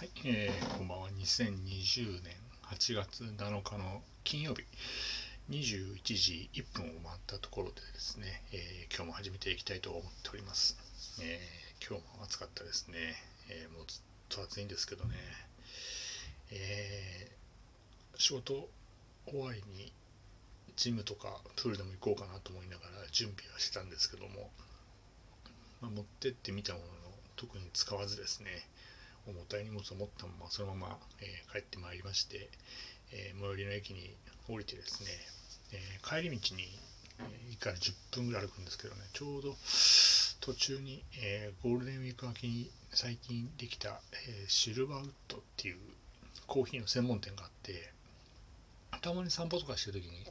はい、えー、こんばんは。2020年8月7日の金曜日、21時1分を回ったところでですね、えー、今日も始めていきたいと思っております。えー、今日も暑かったですね。えー、もうずっと暑いんですけどね、え仕事終わりにジムとかプールでも行こうかなと思いながら準備はしてたんですけども、まあ、持ってってみたものの特に使わずですね、重たい荷物を持ったままそのまま、えー、帰ってまいりまして、えー、最寄りの駅に降りてですね、えー、帰り道に、えー、から10分ぐらい歩くんですけどねちょうど途中に、えゴールデンウィーク明けに最近できた、えシルバーウッドっていうコーヒーの専門店があってたまに散歩とかしてる時に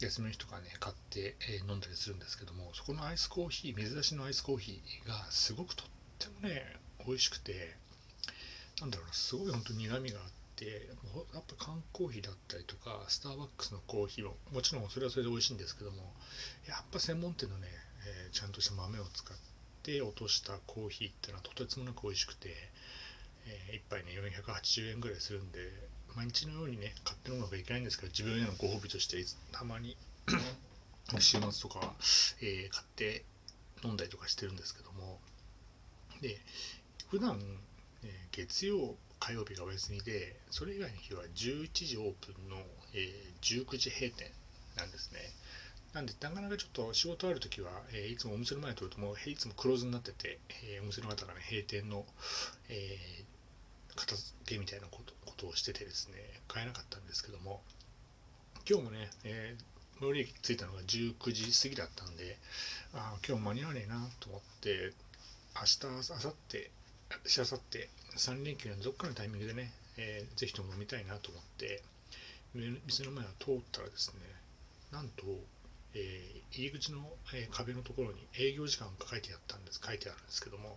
休みの日とかね買って、え飲んだりするんですけどもそこのアイスコーヒー珍しのアイスコーヒーがすごくとってもね美味しくてなんだろうなすごい本当に苦みがあってやっぱ缶コーヒーだったりとかスターバックスのコーヒーももちろんそれはそれで美味しいんですけどもやっぱ専門店のね、えー、ちゃんとした豆を使って落としたコーヒーっていうのはとてつもなく美味しくて、えー、1杯ね480円ぐらいするんで毎日のようにね買って飲むのがいけないんですけど自分へのご褒美としてたまに 週末とかは、えー、買って飲んだりとかしてるんですけども。で普段えー、月曜火曜日がお休みでそれ以外の日は11時オープンの、えー、19時閉店なんですね。なんでなかなかちょっと仕事ある時は、えー、いつもお店の前に通るともういつもクローズになってて、えお店の方がね閉店の、え片付けみたいなことことをしててですね買えなかったんですけども今日もね、えー、最寄り駅着いたのが19時過ぎだったんでああ今日間に合わねえなと思って明日明後日しあさって3連休のどっかのタイミングでね、えー、ぜひとも飲みたいなと思って店の前を通ったらですねなんと、えー、入り口の、えー、壁のところに営業時間が書いてあったんです書いてあるんですけども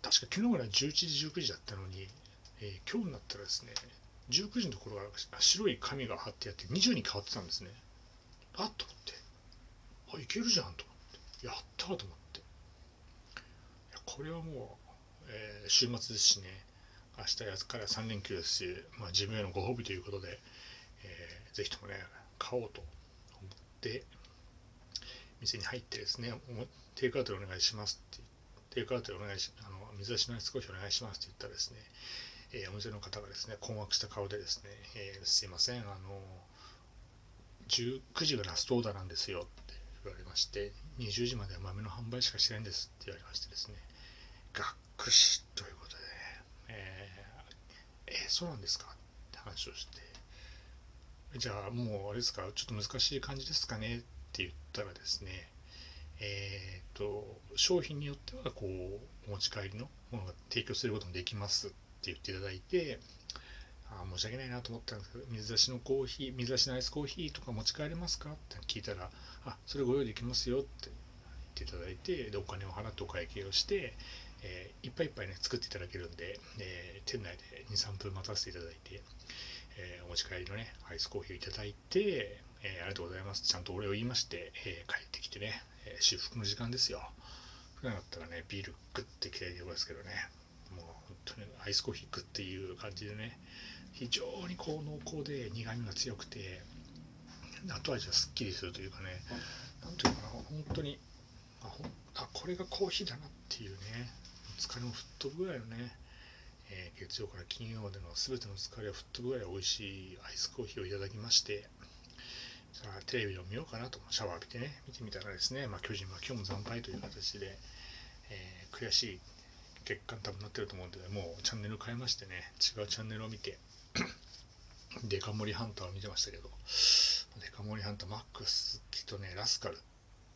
確か昨日から11時19時だったのに、えー、今日になったらですね19時のところが白い紙が貼ってあって20に変わってたんですね。あっと思ってあいけるじゃんと思ってやったと思って。いやこれはもうえー、週末ですしね明日から3連休ですし、まあ、自分へのご褒美ということで、えー、ぜひともね買おうと思って店に入ってですねテイクアウトでお願いしますってテイクアウトでお願いしあの水出しのアイスコーヒーお願いしますって言ったらですね、えー、お店の方がですね困惑した顔でですね、えー、すいませんあの19時がラストオーダーなんですよって言われまして20時までは豆の販売しかしてないんですって言われましてですねがっくしということで、えー、えー、そうなんですか？って話をして、じゃあもうあれですか、ちょっと難しい感じですかね？って言ったらですね、えっ、ー、と、商品によってはこう、お持ち帰りのものが提供することもできますって言っていただいて、あ申し訳ないなと思ったんですけど、水出しのコーヒー、水出しのアイスコーヒーとか持ち帰れますか？って聞いたら、あ、それご用意できますよって言っていただいて、で、お金を払ってお会計をして、えー、いっぱいいっぱいね作っていただけるんで、えー、店内で23分待たせていただいて、えー、お持ち帰りのねアイスコーヒーをいただいて、えありがとうございます。ちゃんとお礼を言いまして、え帰ってきてね、え至福の時間ですよ。普段だったらねビールグッてきたいところですけどね。もう本当にアイスコーヒーグっていう感じでね非常にこう濃厚で苦みが強くて後味はすっきりするというかね何ていうかな本当にあほあこれがコーヒーだなっていうね疲れも吹っ飛ぶぐらいのね、えー、月曜から金曜までの全ての疲れを吹っ飛ぶぐらい美味しいアイスコーヒーをいただきましてさあテレビを見ようかなと。シャワー浴びてね見てみたらですね、まあ、巨人は今日も惨敗という形で、えー、悔しい結果多分なってると思うんでもうチャンネル変えましてね違うチャンネルを見てデカ盛りハンターを見てましたけどデカ盛りハンターマックスきっとねラスカル。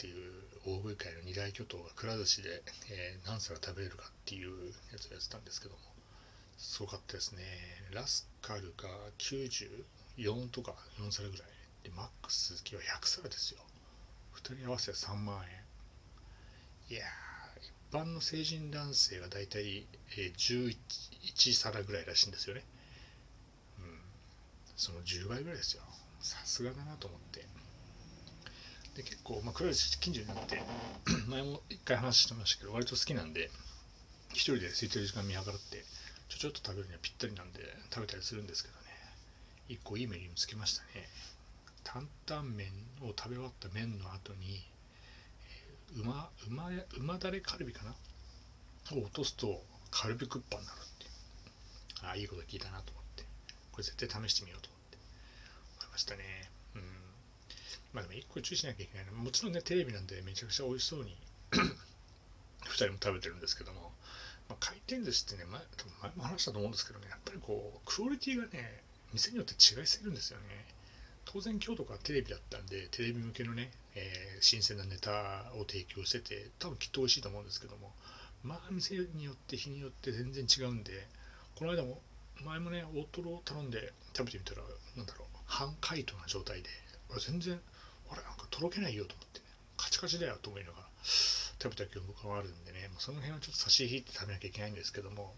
っていう大食い界の二大巨頭がくら寿司で、えー、何皿食べれるかっていうやつをやってたんですけどもすごかったですね。ラスカルが94とか4皿ぐらい。でマックス好きは100皿ですよ。2人合わせて3万円。いや一般の成人男性がだいたい11皿ぐらいらしいんですよね。うん。その10倍ぐらいですよ。さすがだなと思って。で結構、まあ、倉吉近所になって 前も一回話してましたけど割と好きなんで一人で空いてる時間見計らってちょちょっと食べるにはぴったりなんで食べたりするんですけどね。一個いいメニュー見つけましたね。担々麺を食べ終わった麺の後に馬馬馬だれカルビかな？を落とすとカルビクッパになるってああいいこと聞いたなと思って。これ絶対試してみようと思って。思いましたね。まあでも一個注意しなきゃいけないのもちろんねテレビなんでめちゃくちゃ美味しそうに 2人も食べてるんですけども、まあ、回転寿司ってね前前も話したと思うんですけどねやっぱりこうクオリティがね店によって違いすぎるんですよね。当然今日とかテレビだったんでテレビ向けのね、えー、新鮮なネタを提供してて多分きっと美味しいと思うんですけどもまあ店によって日によって全然違うんでこの間も前もね大トロを頼んで食べてみたらなんだろう半解凍な状態で全然あれなんかとろけないよと思ってね。カチカチだよと思いながら食べた記憶があるんでね。まその辺はちょっと差し引いて食べなきゃいけないんですけども。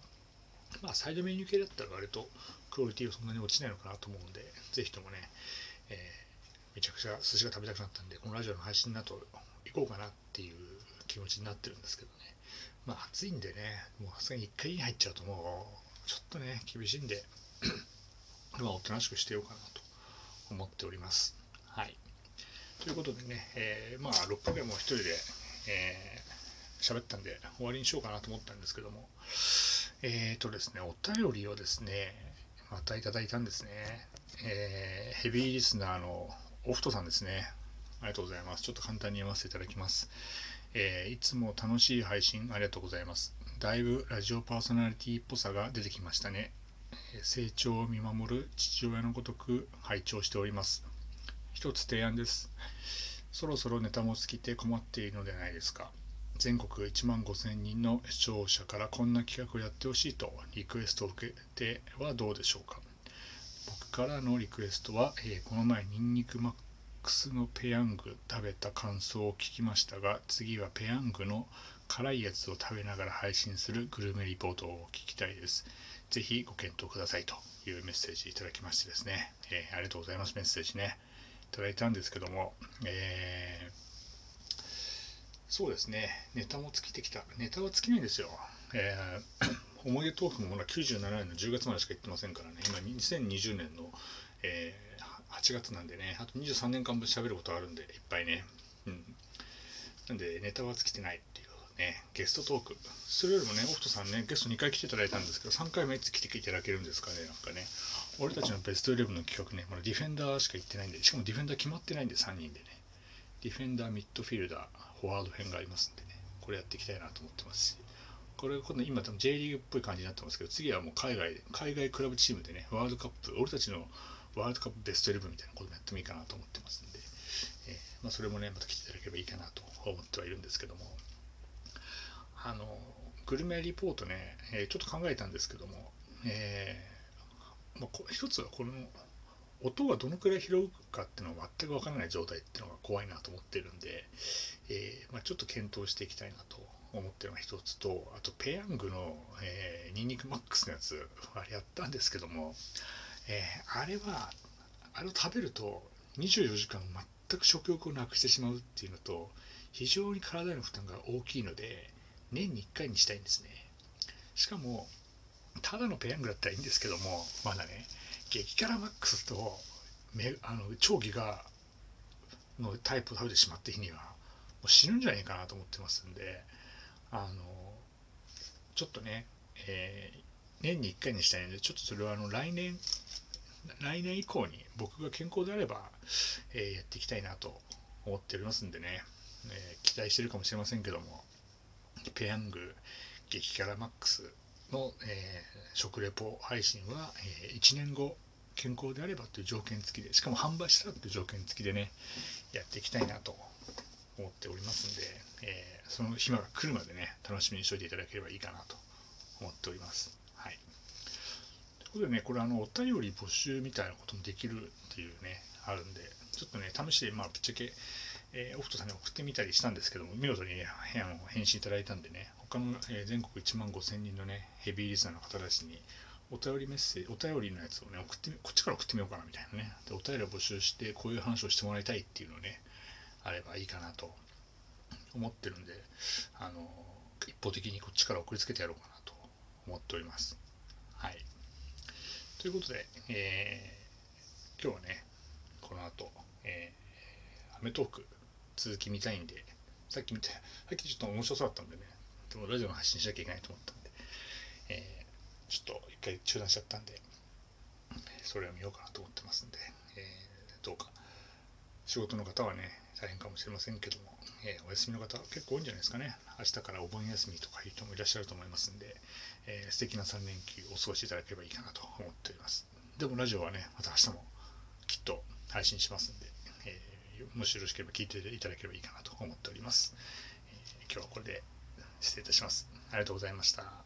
まあサイドメニュー系だったら割とクオリティはそんなに落ちないのかなと思うんでぜひともね、えー、めちゃくちゃ寿司が食べたくなったんでこのラジオの配信だと行こうかなっていう気持ちになってるんですけどね。まあ暑いんでねもうさすがに1回に入っちゃうともうちょっとね厳しいんで まあおとなしくしてようかなと思っております。はい。ということでね、えー、まあ6分ぐらいもう一人で、えー、喋ったんで終わりにしようかなと思ったんですけどもえっ、ー、とですねお便りをですねまたいただいたんですね、えー、ヘビーリスナーのオフトさんですねありがとうございますちょっと簡単に読ませていただきますえー、いつも楽しい配信ありがとうございます。だいぶラジオパーソナリティっぽさが出てきましたね。成長を見守る父親のごとく拝聴しております。一つ提案です。そろそろネタも尽きて困っているのではないですか。全国1万5000人の視聴者からこんな企画をやってほしいとリクエストを受けてはどうでしょうか。僕からのリクエストは、えー、この前ニンニクマックスのペヤング食べた感想を聞きましたが次はペヤングの辛いやつを食べながら配信するグルメリポートを聞きたいです。ぜひご検討くださいというメッセージいただきましてですね、えー、ありがとうございますメッセージねただいたんですけども、えー、そうですね。ネタも尽きてきた。ネタは尽きないんですよ、えー、思い出トークもまだ97年の10月までしか行ってませんからね。今2020年の、え8月なんでね、あと23年間分喋ることあるんで、いっぱいね。うん。なんで、ネタは尽きてないっていう。ね、ゲストトーク。それよりもね、オフトさんね、ゲスト2回来ていただいたんですけど、3回目いつ来ていただけるんですかね、なんかね。俺たちのベスト11の企画ね、まだディフェンダーしか行ってないんで、しかもディフェンダー決まってないんで、3人でね。ディフェンダー、ミッドフィルダー、フォワード編がありますんでね、これやっていきたいなと思ってますし。これ今度今多分 J リーグっぽい感じになってますけど次はもう海外で海外クラブチームでねワールドカップ俺たちのワールドカップベスト11みたいなこともやってもいいかなと思ってますんで、まあ、それもね、また来ていただければいいかなと思ってはいるんですけども、あの、グルメリポートね、えー、ちょっと考えたんですけども、えー、まあ、一つはこの音がどのくらい拾うかっていうのは全くわからない状態っていうのが怖いなと思ってるんで、えー、まあ、ちょっと検討していきたいなと思ってるのが一つとあとペヤングの、えー、ニンニクマックスのやつあれやったんですけどもえー、あれはあれを食べると24時間全く食欲をなくしてしまうっていうのと非常に体への負担が大きいので年に1回にしたいんですね。しかもただのペヤングだったらいいんですけどもまだね激辛マックスとめあの長期がのタイプを食べてしまった日にはもう死ぬんじゃないかなと思ってますんであのちょっとね、えー、年に1回にしたいのでちょっとそれはあの来年来年以降に僕が健康であれば、えー、やっていきたいなと思っておりますんでね、えー、期待してるかもしれませんけども、ペヤング激辛マックスの、えー、食レポ配信は、え1年後健康であればという条件付きで、しかも販売したらという条件付きでね、やっていきたいなと思っておりますんで、えその暇が来るまでね、楽しみにしておいていただければいいかなと思っております。はい、ということでね、これあの、お便り募集みたいなこともできるっていうね、あるんで、ちょっとね、試して、まあ、ぶっちゃけ、えー、オフトさんに送ってみたりしたんですけども、見事に、ね、返信いただいたんでね、他の、えー、全国1万5000人のね、ヘビーリスナーの方たちに、お便りメッセージ、お便りのやつをね、送ってこっちから送ってみようかなみたいなね。で、お便りを募集して、こういう話をしてもらいたいっていうのね、あればいいかなと思ってるんで、あの、一方的にこっちから送りつけてやろうかなと思っております。はいということで、えー、今日はねこの後、えー、アメトーク続き見たいんで。さっき見てさっきちょっと面白そうだったんでね。でもラジオの発信しなきゃいけないと思ったんで、えー、ちょっと一回中断しちゃったんで。それを見ようかなと思ってますんで、えー、どうか。仕事の方はね大変かもしれませんけども、えー、お休みの方結構多いんじゃないですかね。明日からお盆休みとかいう人もいらっしゃると思いますんで、えー、素敵な3連休お過ごしいただければいいかなと思っております。でもラジオはねまた明日もきっと配信しますんで、もしよろしければ聞いていただければいいかなと思っております、今日はこれで失礼いたします。ありがとうございました。